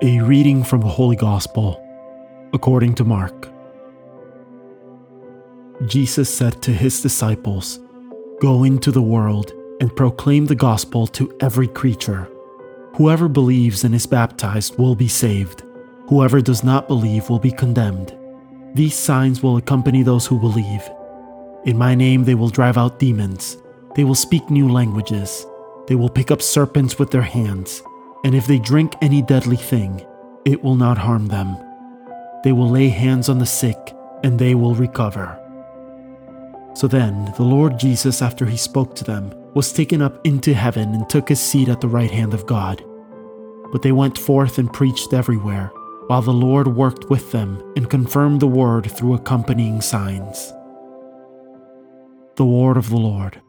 A reading from the Holy Gospel according to Mark. Jesus said to his disciples, Go into the world and proclaim the gospel to every creature. Whoever believes and is baptized will be saved. Whoever does not believe will be condemned. These signs will accompany those who believe. In my name they will drive out demons. They will speak new languages. They will pick up serpents with their hands. And if they drink any deadly thing, it will not harm them. They will lay hands on the sick, and they will recover. So then, the Lord Jesus, after he spoke to them, was taken up into heaven and took his seat at the right hand of God. But they went forth and preached everywhere, while the Lord worked with them and confirmed the word through accompanying signs. The word of the Lord.